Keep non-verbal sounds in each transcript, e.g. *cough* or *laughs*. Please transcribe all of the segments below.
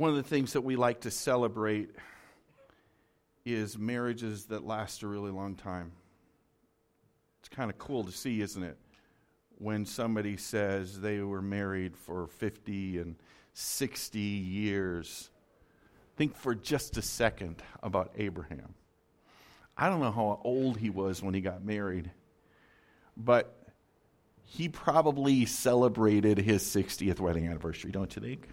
One of the things that we like to celebrate is marriages that last a really long time. It's kind of cool to see, isn't it? When somebody says they were married for 50 and 60 years. Think for just a second about Abraham. I don't know how old he was when he got married, but he probably celebrated his 60th wedding anniversary, don't you think?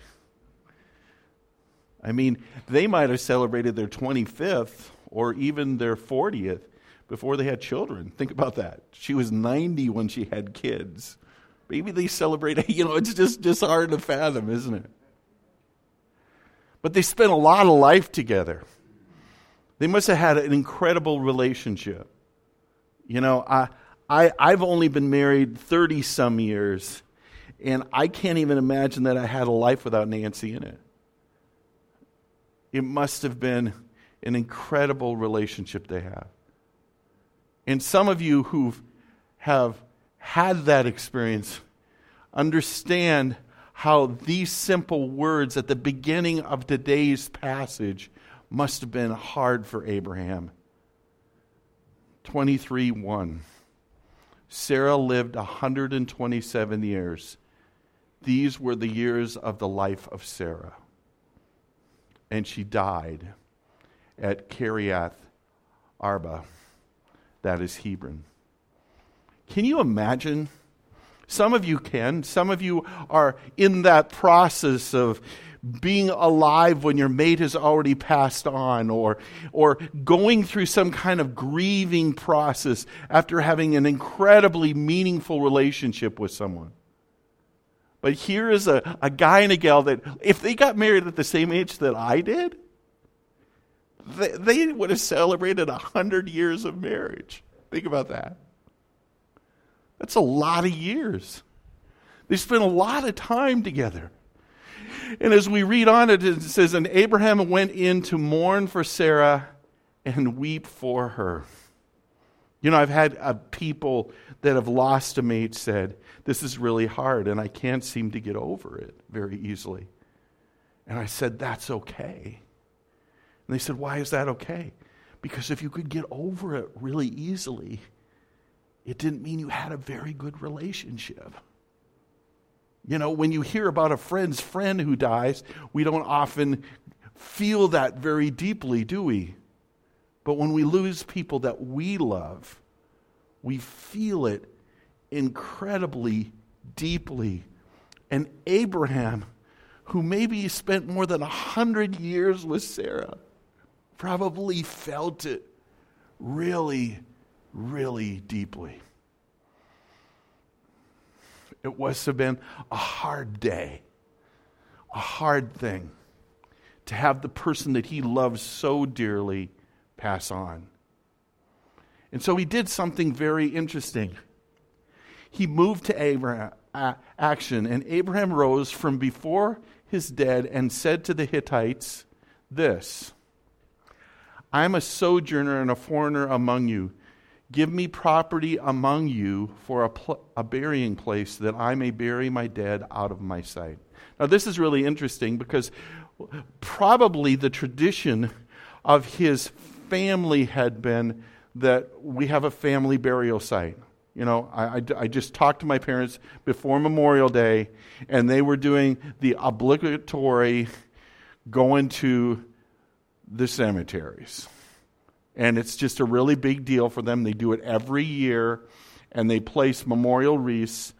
I mean, they might have celebrated their 25th or even their 40th before they had children. Think about that. She was 90 when she had kids. Maybe they celebrate, *laughs* you know, it's just, just hard to fathom, isn't it? But they spent a lot of life together. They must have had an incredible relationship. You know, I, I, I've only been married 30 some years, and I can't even imagine that I had a life without Nancy in it. It must have been an incredible relationship they have. And some of you who have had that experience understand how these simple words at the beginning of today's passage must have been hard for Abraham. 23 1. Sarah lived 127 years. These were the years of the life of Sarah. And she died at Kiriath Arba, that is Hebron. Can you imagine? Some of you can. Some of you are in that process of being alive when your mate has already passed on or, or going through some kind of grieving process after having an incredibly meaningful relationship with someone. But here is a, a guy and a gal that, if they got married at the same age that I did, they, they would have celebrated 100 years of marriage. Think about that. That's a lot of years. They spent a lot of time together. And as we read on, it says, And Abraham went in to mourn for Sarah and weep for her. You know, I've had uh, people that have lost a mate said, This is really hard, and I can't seem to get over it very easily. And I said, That's okay. And they said, Why is that okay? Because if you could get over it really easily, it didn't mean you had a very good relationship. You know, when you hear about a friend's friend who dies, we don't often feel that very deeply, do we? But when we lose people that we love, we feel it incredibly deeply. And Abraham, who maybe spent more than a hundred years with Sarah, probably felt it really, really deeply. It must have been a hard day, a hard thing to have the person that he loves so dearly pass on. And so he did something very interesting. He moved to Abraham, uh, action, and Abraham rose from before his dead and said to the Hittites this I am a sojourner and a foreigner among you. Give me property among you for a, pl- a burying place that I may bury my dead out of my sight. Now, this is really interesting because probably the tradition of his family had been that we have a family burial site. You know, I, I, I, just talked to my parents before Memorial Day, and they were doing the obligatory going to the cemeteries. And it's just a really big deal for them. They do it every year, and they place memorial wreaths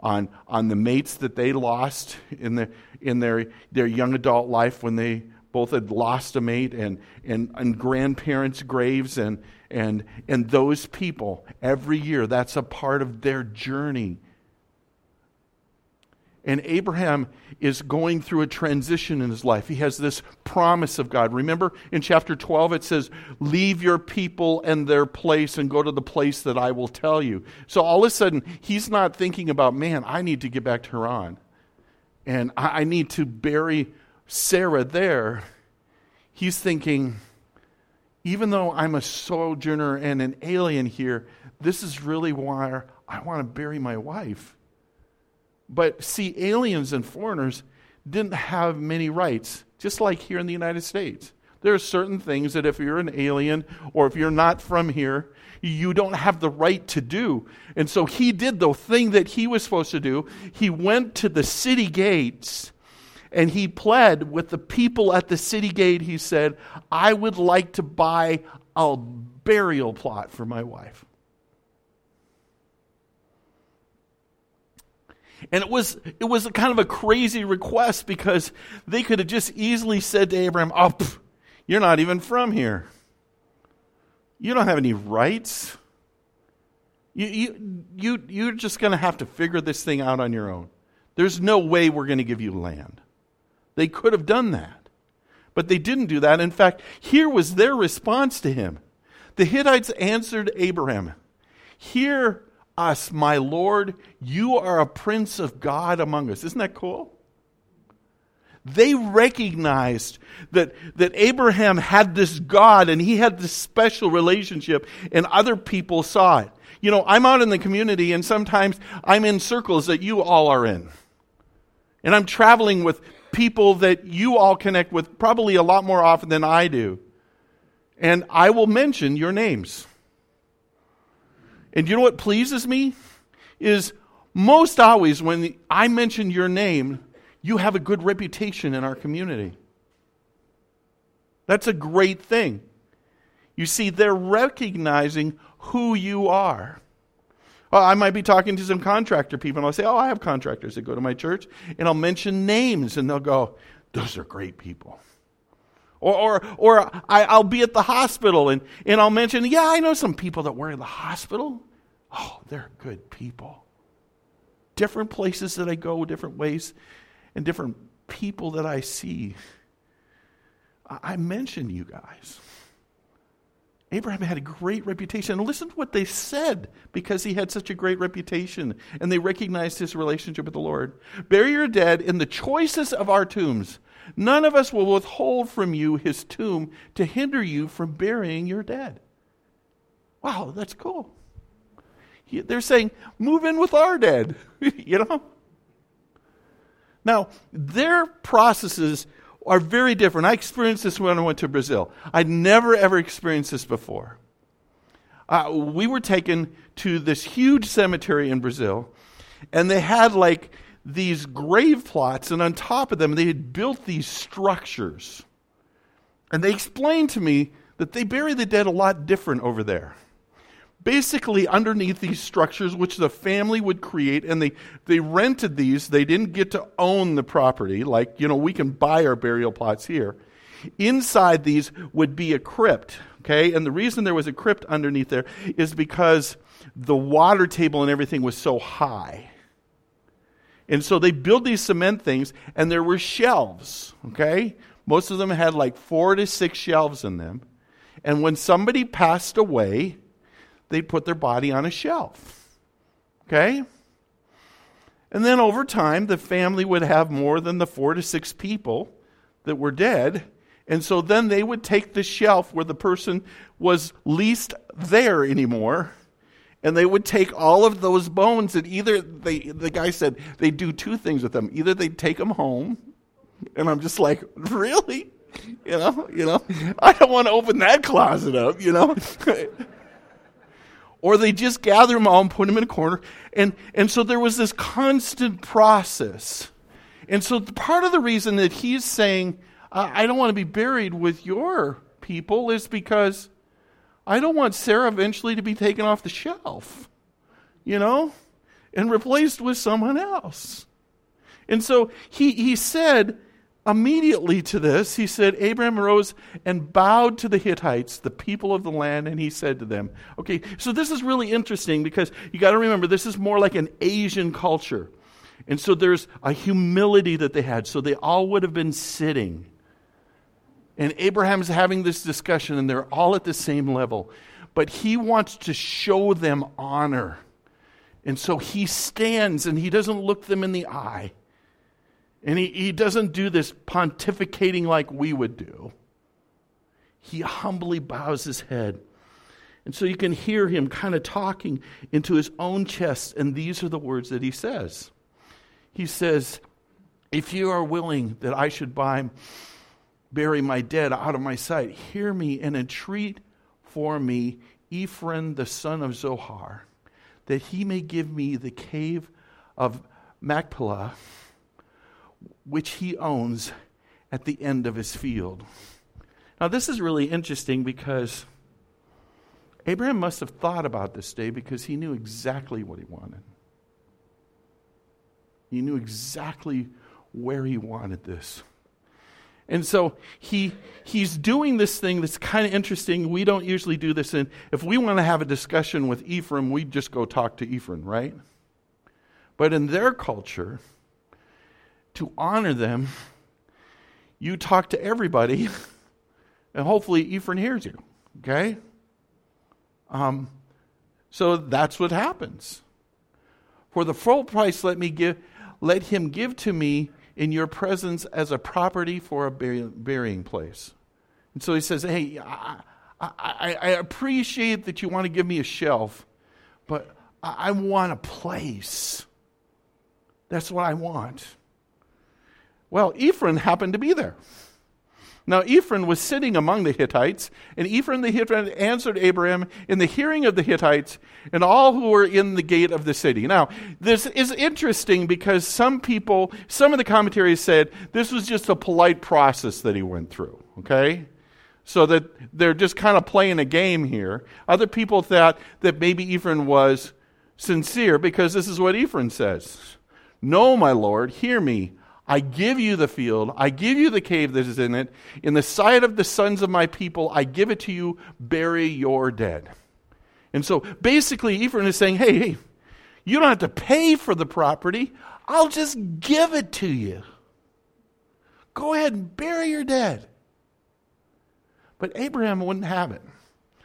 on, on the mates that they lost in, the, in their, their young adult life when they both had lost a mate, and, and, and grandparents' graves, and, and, and those people every year. That's a part of their journey and Abraham is going through a transition in his life. He has this promise of God. Remember in chapter 12, it says, Leave your people and their place and go to the place that I will tell you. So all of a sudden, he's not thinking about, man, I need to get back to Haran. And I need to bury Sarah there. He's thinking, even though I'm a sojourner and an alien here, this is really why I want to bury my wife. But see, aliens and foreigners didn't have many rights. just like here in the United States. There are certain things that if you're an alien or if you're not from here, you don't have the right to do. And so he did the thing that he was supposed to do. He went to the city gates and he pled with the people at the city gate. He said, I would like to buy a burial plot for my wife. And it was, it was kind of a crazy request because they could have just easily said to Abraham, Oh, pff, you're not even from here. You don't have any rights. You, you, you, you're just going to have to figure this thing out on your own. There's no way we're going to give you land. They could have done that. But they didn't do that. In fact, here was their response to him. The Hittites answered Abraham, Hear us, my Lord, you are a prince of God among us. Isn't that cool? They recognized that, that Abraham had this God and he had this special relationship, and other people saw it. You know, I'm out in the community, and sometimes I'm in circles that you all are in. And I'm traveling with people that you all connect with probably a lot more often than I do. And I will mention your names. And you know what pleases me? Is most always when I mention your name, you have a good reputation in our community. That's a great thing. You see, they're recognizing who you are. Well, I might be talking to some contractor people, and I'll say, Oh, I have contractors that go to my church, and I'll mention names, and they'll go, Those are great people. Or, or, or I, will be at the hospital and, and I'll mention, yeah, I know some people that were in the hospital. Oh, they're good people. Different places that I go, different ways, and different people that I see. I, I mention you guys. Abraham had a great reputation. And listen to what they said because he had such a great reputation and they recognized his relationship with the Lord. Bury your dead in the choicest of our tombs. None of us will withhold from you his tomb to hinder you from burying your dead. Wow, that's cool. They're saying, move in with our dead, *laughs* you know? Now, their processes are very different. I experienced this when I went to Brazil. I'd never, ever experienced this before. Uh, we were taken to this huge cemetery in Brazil, and they had like these grave plots, and on top of them, they had built these structures. And they explained to me that they bury the dead a lot different over there. Basically, underneath these structures, which the family would create, and they, they rented these, they didn't get to own the property. Like, you know, we can buy our burial plots here. Inside these would be a crypt, okay? And the reason there was a crypt underneath there is because the water table and everything was so high. And so they built these cement things, and there were shelves, okay? Most of them had like four to six shelves in them. And when somebody passed away, they'd put their body on a shelf, okay? And then over time, the family would have more than the four to six people that were dead. And so then they would take the shelf where the person was least there anymore and they would take all of those bones and either they the guy said they do two things with them either they take them home and i'm just like really you know you know i don't want to open that closet up you know *laughs* or they just gather them all and put them in a corner and and so there was this constant process and so part of the reason that he's saying i don't want to be buried with your people is because I don't want Sarah eventually to be taken off the shelf, you know, and replaced with someone else. And so he, he said immediately to this, he said, Abraham rose and bowed to the Hittites, the people of the land, and he said to them, Okay, so this is really interesting because you got to remember, this is more like an Asian culture. And so there's a humility that they had. So they all would have been sitting. And Abraham's having this discussion, and they're all at the same level. But he wants to show them honor. And so he stands and he doesn't look them in the eye. And he, he doesn't do this pontificating like we would do. He humbly bows his head. And so you can hear him kind of talking into his own chest. And these are the words that he says He says, If you are willing that I should buy bury my dead out of my sight. Hear me and entreat for me Ephron the son of Zohar, that he may give me the cave of Machpelah, which he owns at the end of his field. Now, this is really interesting because Abraham must have thought about this day because he knew exactly what he wanted. He knew exactly where he wanted this. And so he he's doing this thing that's kind of interesting. We don't usually do this and if we want to have a discussion with Ephraim, we just go talk to Ephraim, right? But in their culture, to honor them, you talk to everybody, *laughs* and hopefully Ephraim hears you. Okay? Um, so that's what happens. For the full price, let me give, let him give to me in your presence as a property for a burying place. And so he says, Hey, I, I, I appreciate that you want to give me a shelf, but I, I want a place. That's what I want. Well, Ephron happened to be there. Now, Ephron was sitting among the Hittites, and Ephron the Hittite answered Abraham in the hearing of the Hittites and all who were in the gate of the city. Now, this is interesting because some people, some of the commentaries said this was just a polite process that he went through, okay? So that they're just kind of playing a game here. Other people thought that maybe Ephron was sincere because this is what Ephron says No, my Lord, hear me. I give you the field, I give you the cave that is in it. In the sight of the sons of my people, I give it to you, bury your dead. And so basically, Ephraim is saying, hey, hey, you don't have to pay for the property, I'll just give it to you. Go ahead and bury your dead. But Abraham wouldn't have it.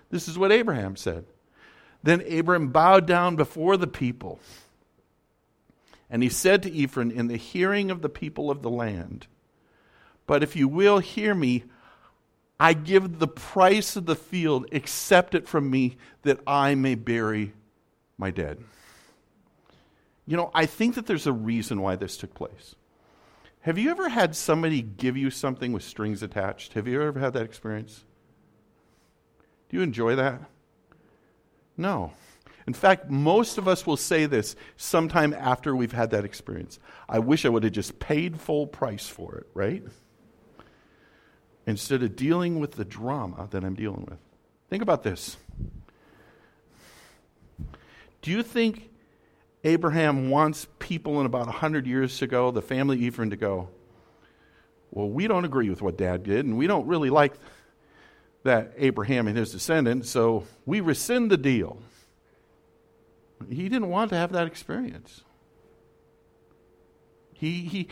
This is what Abraham said. Then Abraham bowed down before the people. And he said to Ephraim in the hearing of the people of the land, But if you will hear me, I give the price of the field, accept it from me, that I may bury my dead. You know, I think that there's a reason why this took place. Have you ever had somebody give you something with strings attached? Have you ever had that experience? Do you enjoy that? No. In fact, most of us will say this sometime after we've had that experience. I wish I would have just paid full price for it, right? Instead of dealing with the drama that I'm dealing with. Think about this. Do you think Abraham wants people in about 100 years ago, the family Ephraim, to go, Well, we don't agree with what dad did, and we don't really like that Abraham and his descendants, so we rescind the deal. He didn't want to have that experience. He, he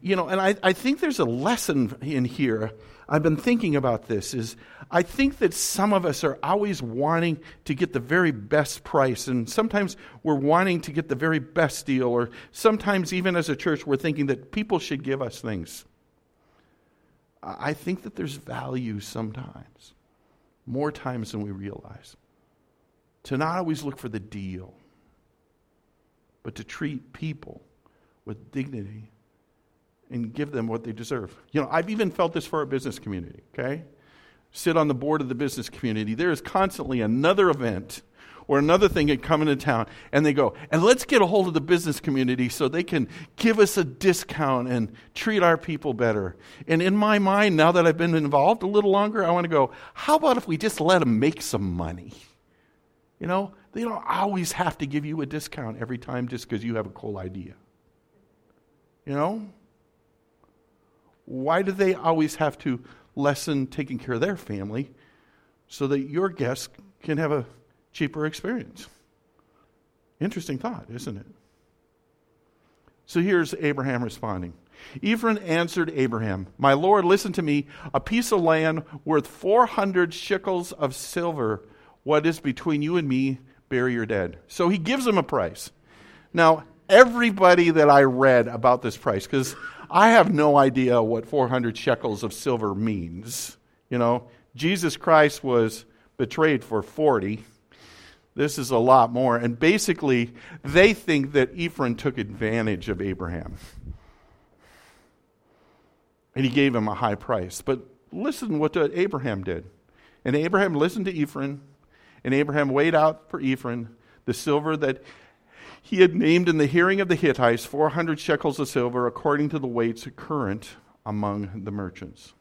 you know, and I, I think there's a lesson in here. I've been thinking about this is I think that some of us are always wanting to get the very best price, and sometimes we're wanting to get the very best deal, or sometimes even as a church, we're thinking that people should give us things. I think that there's value sometimes, more times than we realize, to not always look for the deal but to treat people with dignity and give them what they deserve. You know, I've even felt this for our business community, okay? Sit on the board of the business community. There is constantly another event or another thing that come into town, and they go, and let's get a hold of the business community so they can give us a discount and treat our people better. And in my mind, now that I've been involved a little longer, I want to go, how about if we just let them make some money? You know, they don't always have to give you a discount every time just because you have a cool idea. You know? Why do they always have to lessen taking care of their family so that your guests can have a cheaper experience? Interesting thought, isn't it? So here's Abraham responding. Ephraim answered Abraham, My Lord, listen to me. A piece of land worth 400 shekels of silver, what is between you and me, bury your dead. So he gives them a price. Now, everybody that I read about this price, because I have no idea what 400 shekels of silver means. You know, Jesus Christ was betrayed for 40. This is a lot more. And basically, they think that Ephraim took advantage of Abraham. And he gave him a high price. But listen what uh, Abraham did. And Abraham listened to Ephron, and Abraham weighed out for Ephron the silver that he had named in the hearing of the Hittites 400 shekels of silver according to the weights current among the merchants.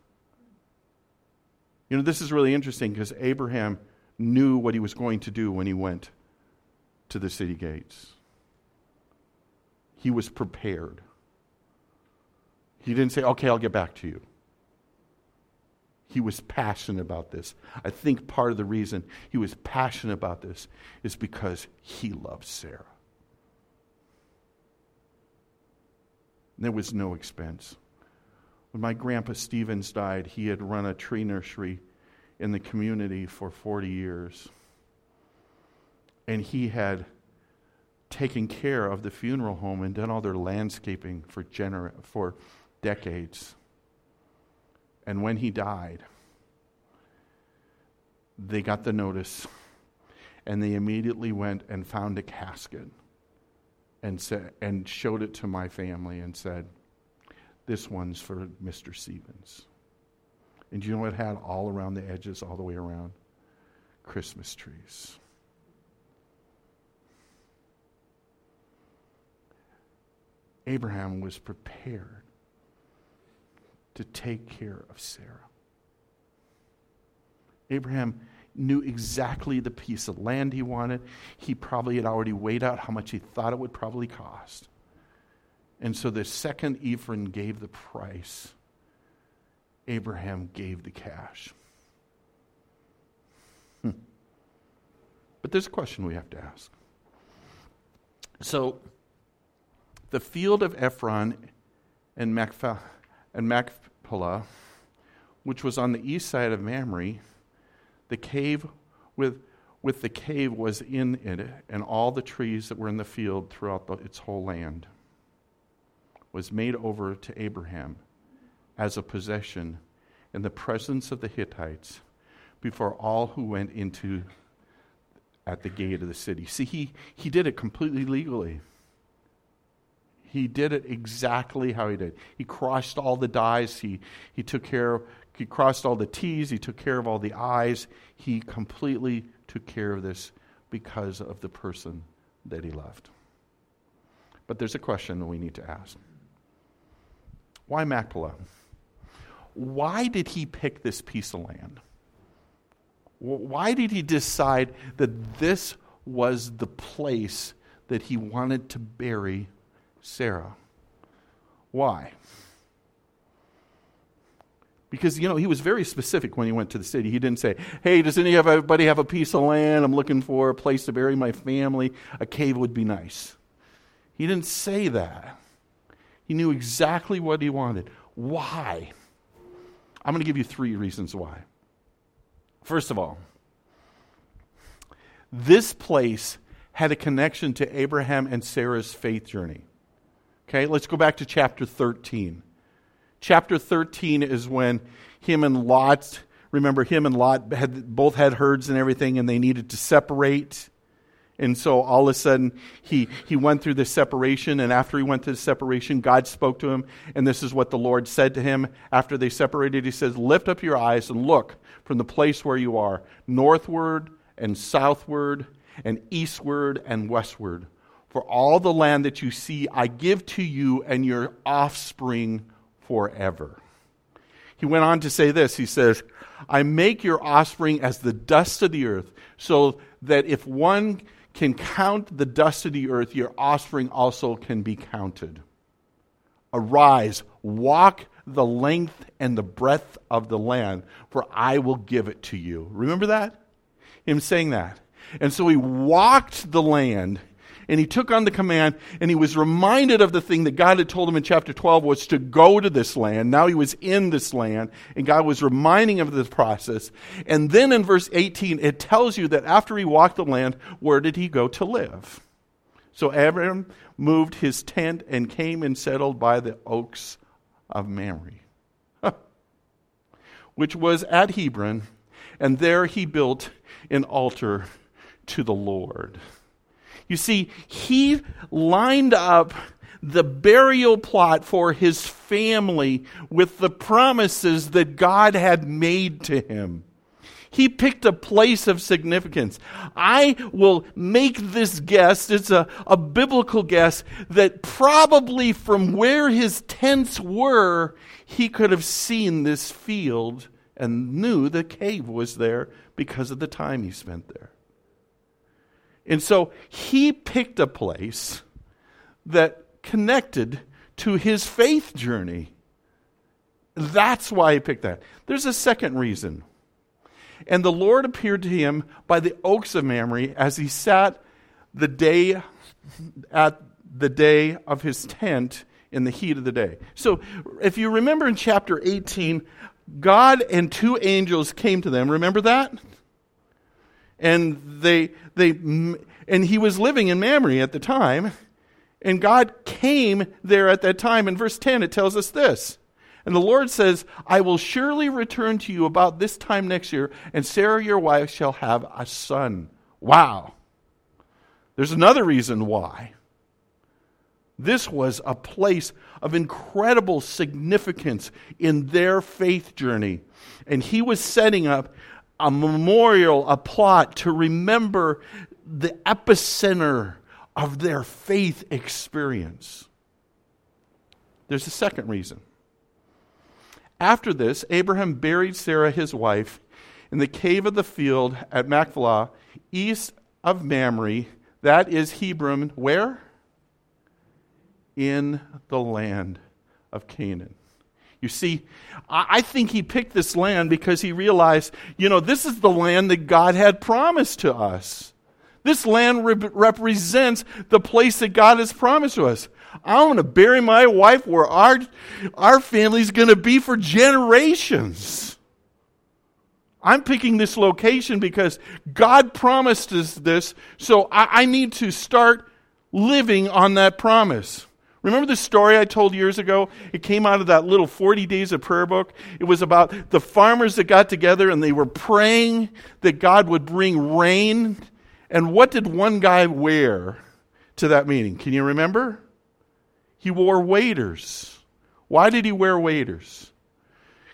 You know, this is really interesting because Abraham knew what he was going to do when he went to the city gates. He was prepared. He didn't say, okay, I'll get back to you. He was passionate about this. I think part of the reason he was passionate about this is because he loved Sarah. There was no expense. When my grandpa Stevens died, he had run a tree nursery in the community for 40 years. And he had taken care of the funeral home and done all their landscaping for, gener- for decades. And when he died, they got the notice and they immediately went and found a casket and, said, and showed it to my family and said, This one's for Mr. Stevens. And you know what it had all around the edges, all the way around? Christmas trees. Abraham was prepared to take care of Sarah. Abraham knew exactly the piece of land he wanted. He probably had already weighed out how much he thought it would probably cost. And so the second Ephron gave the price, Abraham gave the cash. Hmm. But there's a question we have to ask. So, the field of Ephron and Machpelah, and Machpelah, which was on the east side of Mamre, the cave with, with the cave was in it, and all the trees that were in the field throughout the, its whole land was made over to Abraham as a possession in the presence of the Hittites before all who went into at the gate of the city. See, he, he did it completely legally. He did it exactly how he did. He crossed all the dies. He, he took care, he crossed all the T's. He took care of all the I's. He completely took care of this because of the person that he loved. But there's a question we need to ask. Why Machpelah? Why did he pick this piece of land? Why did he decide that this was the place that he wanted to bury Sarah. Why? Because, you know, he was very specific when he went to the city. He didn't say, hey, does anybody have a piece of land? I'm looking for a place to bury my family. A cave would be nice. He didn't say that. He knew exactly what he wanted. Why? I'm going to give you three reasons why. First of all, this place had a connection to Abraham and Sarah's faith journey. Okay, let's go back to chapter 13. Chapter 13 is when him and Lot, remember, him and Lot had, both had herds and everything, and they needed to separate. And so all of a sudden, he, he went through this separation, and after he went through the separation, God spoke to him, and this is what the Lord said to him after they separated. He says, Lift up your eyes and look from the place where you are, northward and southward, and eastward and westward. For all the land that you see, I give to you and your offspring forever. He went on to say this He says, I make your offspring as the dust of the earth, so that if one can count the dust of the earth, your offspring also can be counted. Arise, walk the length and the breadth of the land, for I will give it to you. Remember that? Him saying that. And so he walked the land and he took on the command and he was reminded of the thing that God had told him in chapter 12 was to go to this land. Now he was in this land and God was reminding him of this process. And then in verse 18, it tells you that after he walked the land, where did he go to live? So Abram moved his tent and came and settled by the oaks of Mamre, *laughs* which was at Hebron, and there he built an altar to the Lord. You see, he lined up the burial plot for his family with the promises that God had made to him. He picked a place of significance. I will make this guess, it's a, a biblical guess, that probably from where his tents were, he could have seen this field and knew the cave was there because of the time he spent there. And so he picked a place that connected to his faith journey. That's why he picked that. There's a second reason. And the Lord appeared to him by the oaks of Mamre as he sat the day at the day of his tent in the heat of the day. So, if you remember in chapter 18, God and two angels came to them. Remember that? And they they and he was living in Mamre at the time, and God came there at that time. In verse 10 it tells us this. And the Lord says, I will surely return to you about this time next year, and Sarah your wife shall have a son. Wow. There's another reason why. This was a place of incredible significance in their faith journey. And he was setting up a memorial, a plot to remember the epicenter of their faith experience. There's a second reason. After this, Abraham buried Sarah, his wife, in the cave of the field at Machpelah, east of Mamre. That is Hebron, where? In the land of Canaan. You see, I think he picked this land because he realized, you know, this is the land that God had promised to us. This land re- represents the place that God has promised to us. I want to bury my wife where our, our family's going to be for generations. I'm picking this location because God promised us this, so I, I need to start living on that promise. Remember the story I told years ago? It came out of that little 40 days of prayer book. It was about the farmers that got together and they were praying that God would bring rain. And what did one guy wear to that meeting? Can you remember? He wore waders. Why did he wear waders?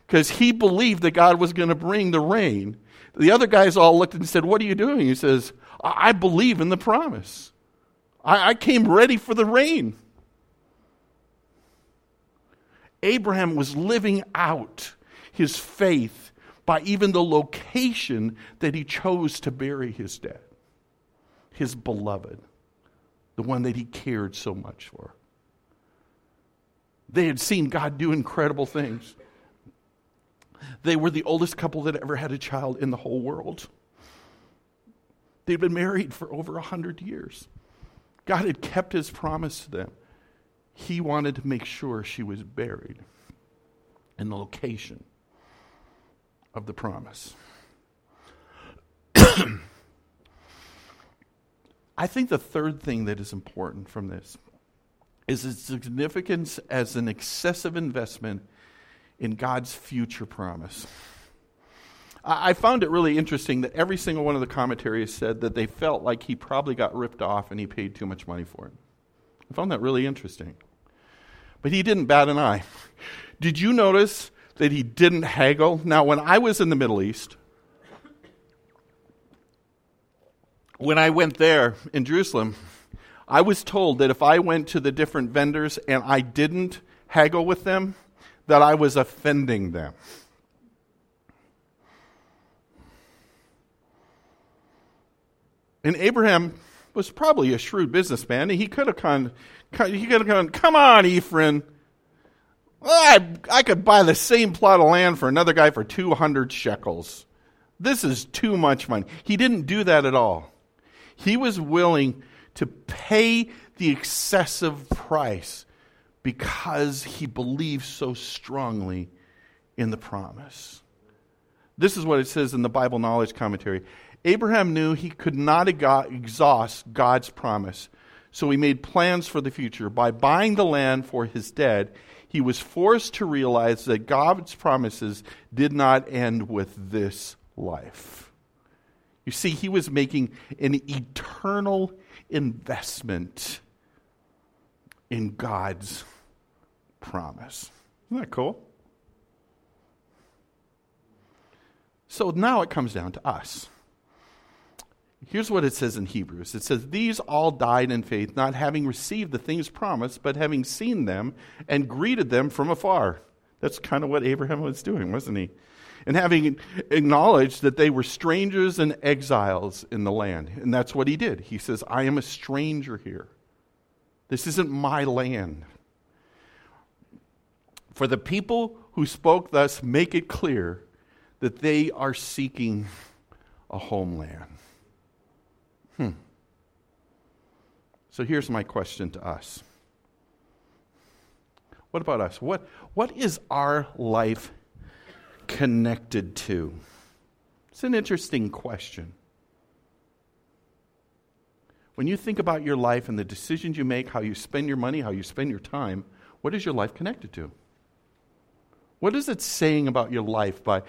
Because he believed that God was going to bring the rain. The other guys all looked and said, What are you doing? He says, I, believe in the promise. I-, I came ready for the rain. Abraham was living out his faith by even the location that he chose to bury his dead, his beloved, the one that he cared so much for. They had seen God do incredible things. They were the oldest couple that ever had a child in the whole world. They'd been married for over a hundred years. God had kept his promise to them. He wanted to make sure she was buried in the location of the promise. *coughs* I think the third thing that is important from this is its significance as an excessive investment in God's future promise. I found it really interesting that every single one of the commentaries said that they felt like he probably got ripped off and he paid too much money for it. I found that really interesting. But he didn't bat an eye. Did you notice that he didn't haggle? Now, when I was in the Middle East, when I went there in Jerusalem, I was told that if I went to the different vendors and I didn't haggle with them, that I was offending them. And Abraham was probably a shrewd businessman. He could have gone, he could have gone, come on, Ephraim. I, I could buy the same plot of land for another guy for 200 shekels. This is too much money. He didn't do that at all. He was willing to pay the excessive price because he believed so strongly in the promise. This is what it says in the Bible Knowledge Commentary. Abraham knew he could not exhaust God's promise, so he made plans for the future. By buying the land for his dead, he was forced to realize that God's promises did not end with this life. You see, he was making an eternal investment in God's promise. Isn't that cool? So now it comes down to us. Here's what it says in Hebrews it says, These all died in faith, not having received the things promised, but having seen them and greeted them from afar. That's kind of what Abraham was doing, wasn't he? And having acknowledged that they were strangers and exiles in the land. And that's what he did. He says, I am a stranger here. This isn't my land. For the people who spoke thus make it clear that they are seeking a homeland. Hmm. So here's my question to us. What about us? What, what is our life connected to? It's an interesting question. When you think about your life and the decisions you make, how you spend your money, how you spend your time, what is your life connected to? What is it saying about your life by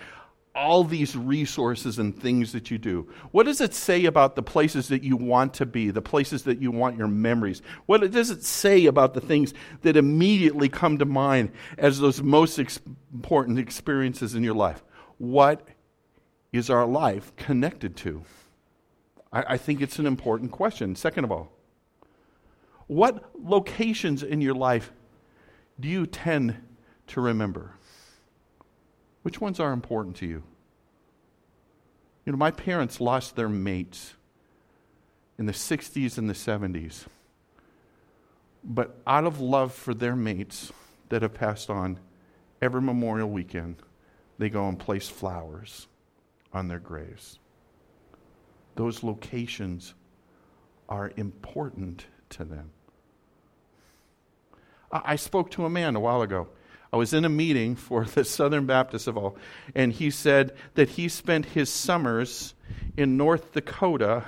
all these resources and things that you do? What does it say about the places that you want to be, the places that you want your memories? What does it say about the things that immediately come to mind as those most ex- important experiences in your life? What is our life connected to? I, I think it's an important question. Second of all, what locations in your life do you tend to remember? Which ones are important to you? You know, my parents lost their mates in the 60s and the 70s. But out of love for their mates that have passed on, every Memorial weekend, they go and place flowers on their graves. Those locations are important to them. I spoke to a man a while ago I was in a meeting for the Southern Baptist of all, and he said that he spent his summers in North Dakota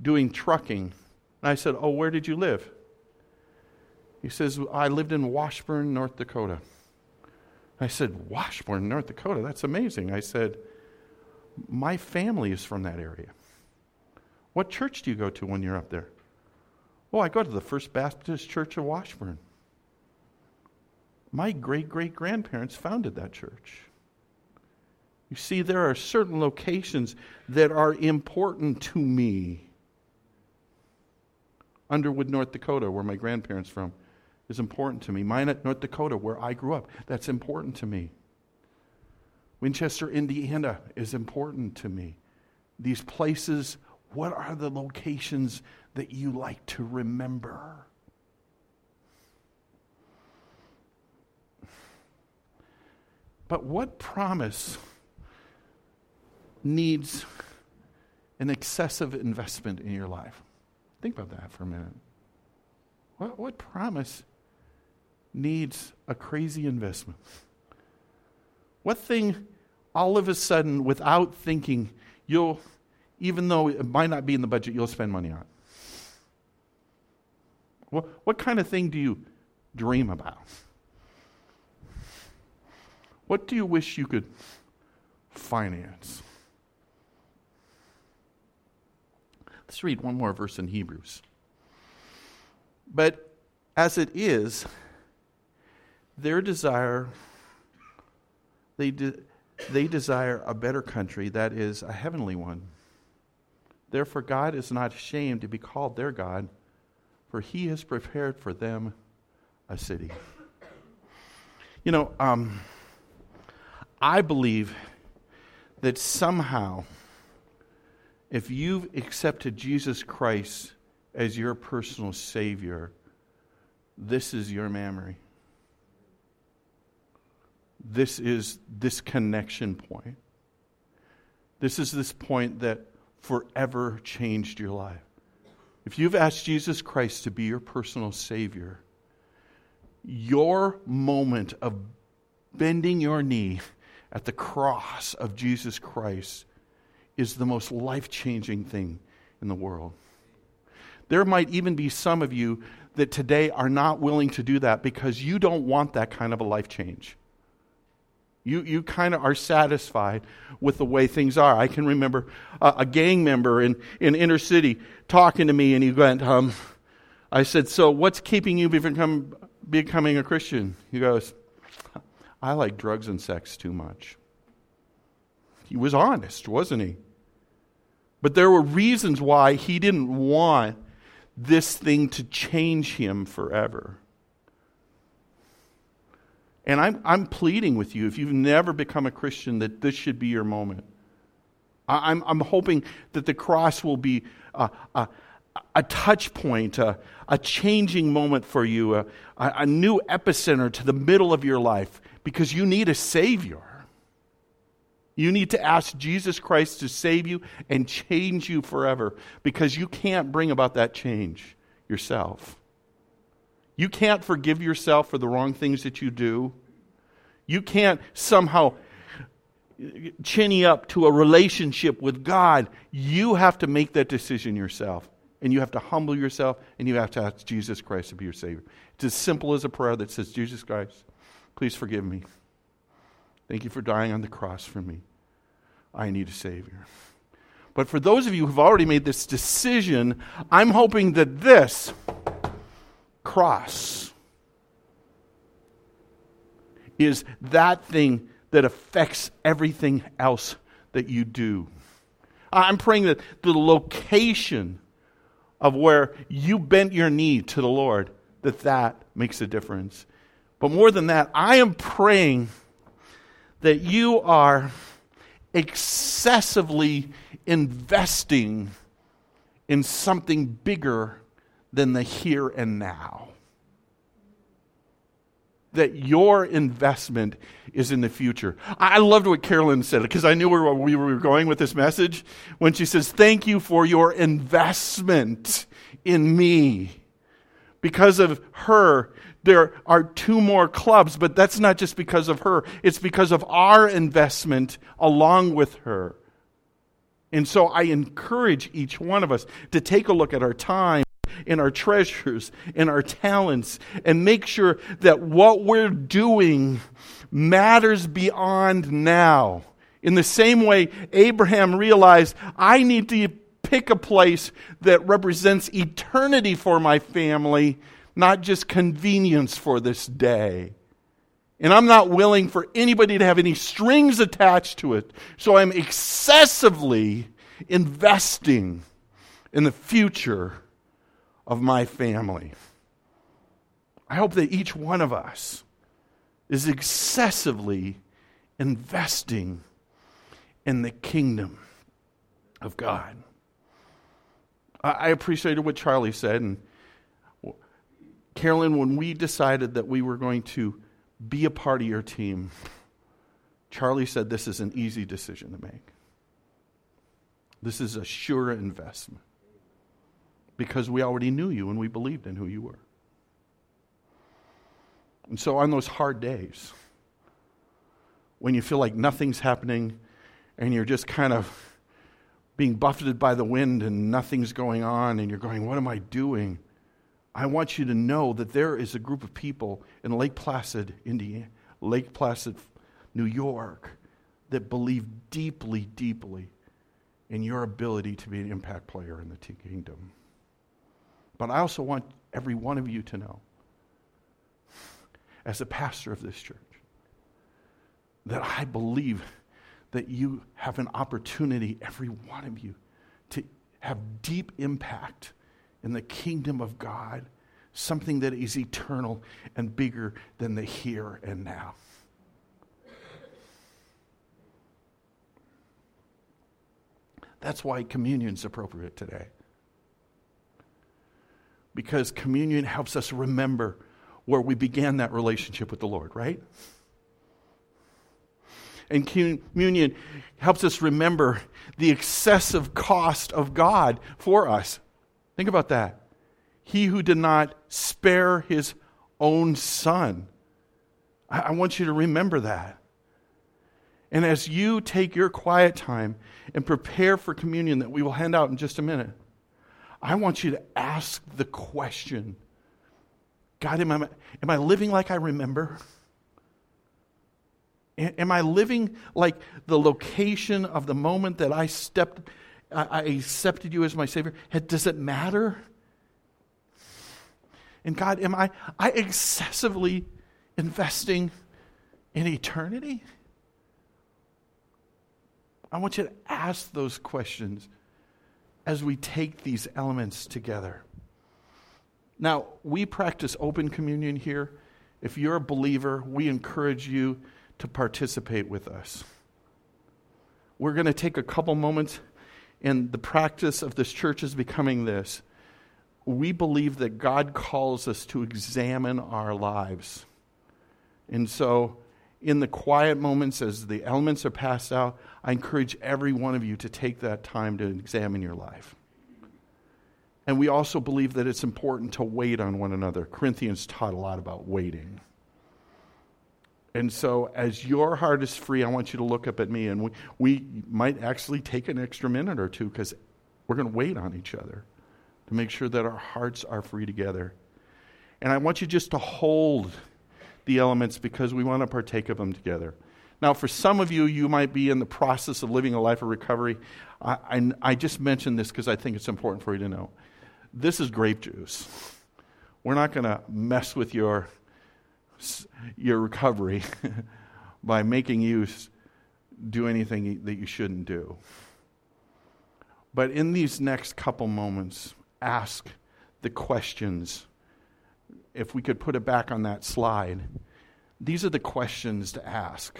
doing trucking. And I said, Oh, where did you live? He says, I lived in Washburn, North Dakota. I said, Washburn, North Dakota? That's amazing. I said, My family is from that area. What church do you go to when you're up there? Oh, I go to the First Baptist Church of Washburn. My great great grandparents founded that church. You see, there are certain locations that are important to me. Underwood, North Dakota, where my grandparents from, is important to me. Minot, North Dakota, where I grew up, that's important to me. Winchester, Indiana, is important to me. These places, what are the locations that you like to remember? But what promise needs an excessive investment in your life? Think about that for a minute. What, what promise needs a crazy investment? What thing, all of a sudden, without thinking, you'll, even though it might not be in the budget, you'll spend money on? What, what kind of thing do you dream about? What do you wish you could finance? Let's read one more verse in Hebrews. But as it is, their desire, they, de- they desire a better country, that is, a heavenly one. Therefore, God is not ashamed to be called their God, for he has prepared for them a city. You know, um, I believe that somehow, if you've accepted Jesus Christ as your personal Savior, this is your memory. This is this connection point. This is this point that forever changed your life. If you've asked Jesus Christ to be your personal Savior, your moment of bending your knee at the cross of Jesus Christ is the most life changing thing in the world. There might even be some of you that today are not willing to do that because you don't want that kind of a life change. You, you kind of are satisfied with the way things are. I can remember a, a gang member in, in inner city talking to me, and he went, um, I said, So what's keeping you from becoming a Christian? He goes, I like drugs and sex too much. He was honest, wasn't he? But there were reasons why he didn't want this thing to change him forever. And I'm, I'm pleading with you, if you've never become a Christian, that this should be your moment. I, I'm, I'm hoping that the cross will be a, a, a touch point, a, a, changing moment for you, a, a new epicenter to the middle of your life, because you need a Savior. You need to ask Jesus Christ to save you and change you forever because you can't bring about that change yourself. You can't forgive yourself for the wrong things that you do. You can't somehow chinny up to a relationship with God. You have to make that decision yourself. And you have to humble yourself and you have to ask Jesus Christ to be your Savior. It's as simple as a prayer that says, Jesus Christ, please forgive me. Thank you for dying on the cross for me. I need a Savior. But for those of you who've already made this decision, I'm hoping that this cross is that thing that affects everything else that you do. I'm praying that the location of where you bent your knee to the Lord, that that makes a difference. But more than that, I am praying that you are excessively investing in something bigger than the here and now. That your investment is in the future. I loved what Carolyn said because I knew where we were going with this message when she says, Thank you for your investment in me. Because of her, there are two more clubs, but that's not just because of her, it's because of our investment along with her. And so I encourage each one of us to take a look at our time and our treasures and our talents and make sure that what we're doing matters beyond now. In the same way, Abraham realized, I need to pick a place that represents eternity for my family not just convenience for this day. And I'm not willing for anybody to have any strings attached to it. So I'm excessively investing in the future of my family. I hope that each one of us is excessively investing in the kingdom of God. I appreciated what Charlie said, and Carolyn, when we decided that we were going to be a part of your team, Charlie said this is an easy decision to make. This is a sure investment because we already knew you and we believed in who you were. And so, on those hard days, when you feel like nothing's happening and you're just kind of being buffeted by the wind and nothing's going on and you're going, What am I doing? I want you to know that there is a group of people in Lake Placid, Indiana, Lake Placid, New York, that believe deeply, deeply in your ability to be an impact player in the kingdom. But I also want every one of you to know, as a pastor of this church, that I believe that you have an opportunity, every one of you, to have deep impact in the kingdom of God, something that is eternal and bigger than the here and now. That's why communion is appropriate today. Because communion helps us remember where we began that relationship with the Lord, right? And communion helps us remember the excessive cost of God for us. Think about that. He who did not spare his own son. I, I want you to remember that. And as you take your quiet time and prepare for communion that we will hand out in just a minute, I want you to ask the question God, am I, am I living like I remember? Am I living like the location of the moment that I stepped I accepted you as my Savior. Does it matter? And God, am I, I excessively investing in eternity? I want you to ask those questions as we take these elements together. Now, we practice open communion here. If you're a believer, we encourage you to participate with us. We're going to take a couple moments, and the practice of this church is becoming this. We believe that God calls us to examine our lives. And so, in the quiet moments as the elements are passed out, I encourage every one of you to take that time to examine your life. And we also believe that it's important to wait on one another. Corinthians taught a lot about waiting. And so, as your heart is free, I want you to look up at me, and we, we might actually take an extra minute or two because we're going to wait on each other to make sure that our hearts are free together. And I want you just to hold the elements because we want to partake of them together. Now, for some of you, you might be in the process of living a life of recovery. I, I, I just mentioned this because I think it's important for you to know. This is grape juice. We're not going to mess with your your recovery *laughs* by making you do anything that you shouldn't do. But in these next couple moments, ask the questions. If we could put it back on that slide, these are the questions to ask.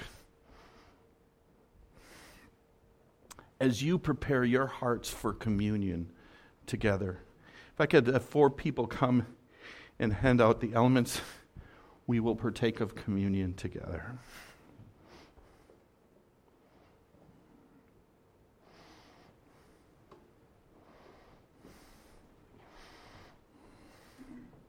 As you prepare your hearts for communion together, if I could have four people come and hand out the elements we will partake of communion together.